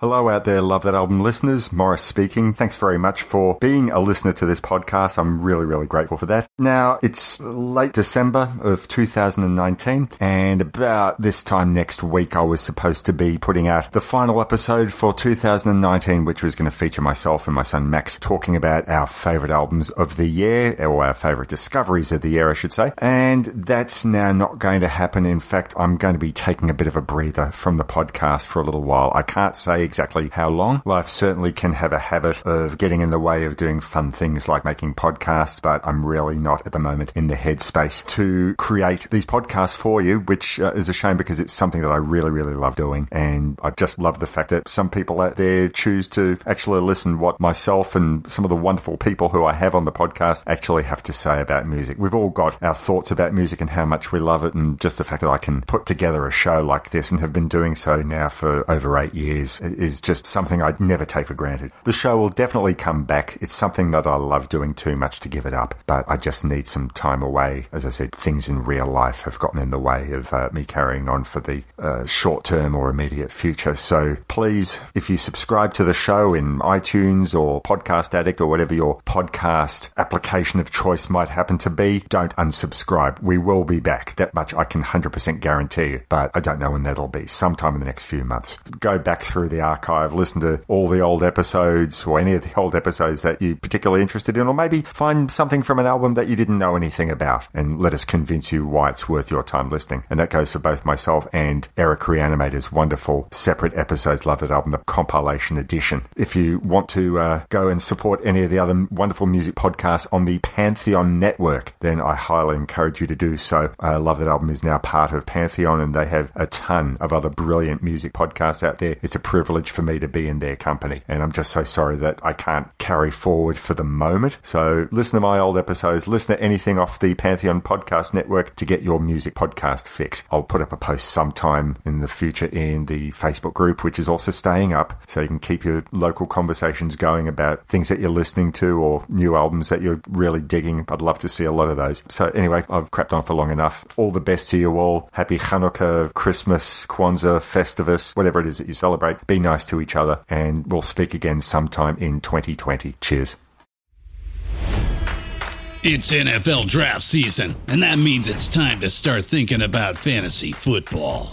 Hello out there, Love That Album listeners. Morris speaking. Thanks very much for being a listener to this podcast. I'm really, really grateful for that. Now, it's late December of 2019, and about this time next week, I was supposed to be putting out the final episode for 2019, which was going to feature myself and my son Max talking about our favorite albums of the year, or our favorite discoveries of the year, I should say. And that's now not going to happen. In fact, I'm going to be taking a bit of a breather from the podcast for a little while. I can't say exactly how long. Life certainly can have a habit of getting in the way of doing fun things like making podcasts, but I'm really not at the moment in the headspace to create these podcasts for you, which uh, is a shame because it's something that I really, really love doing. And I just love the fact that some people out there choose to actually listen what myself and some of the wonderful people who I have on the podcast actually have to say about music. We've all got our thoughts about music and how much we love it. And just the fact that I can put together a show like this and have been doing so now for over eight years is just something I'd never take for granted. The show will definitely come back. It's something that I love doing too much to give it up, but I just need some time away. As I said, things in real life have gotten in the way of uh, me carrying on for the uh, short term or immediate future. So please, if you subscribe to the show in iTunes or Podcast Addict or whatever your podcast application of choice might happen to be, don't unsubscribe. We will be back. That much I can 100% guarantee you, but I don't know when that'll be. Sometime in the next few months. Go back through the archive, listen to all the old episodes or any of the old episodes that you're particularly interested in, or maybe find something from an album that you didn't know anything about and let us convince you why it's worth your time listening. And that goes for both myself and Eric Reanimator's wonderful separate episodes, Love That Album, the compilation edition. If you want to uh, go and support any of the other wonderful music podcasts on the Pantheon network, then I highly encourage you to do so. I Love That Album is now part of Pantheon and they have a ton of other brilliant music podcasts out there. It's a privilege for me to be in their company. And I'm just so sorry that I can't carry forward for the moment. So listen to my old episodes, listen to anything off the Pantheon Podcast Network to get your music podcast fix. I'll put up a post sometime in the future in the Facebook group, which is also staying up. So you can keep your local conversations going about things that you're listening to or new albums that you're really digging. I'd love to see a lot of those. So anyway, I've crapped on for long enough. All the best to you all. Happy Hanukkah, Christmas, Kwanzaa, Festivus, whatever it is that you celebrate. Be nice to each other and we'll speak again sometime in 2020. Cheers. It's NFL draft season, and that means it's time to start thinking about fantasy football.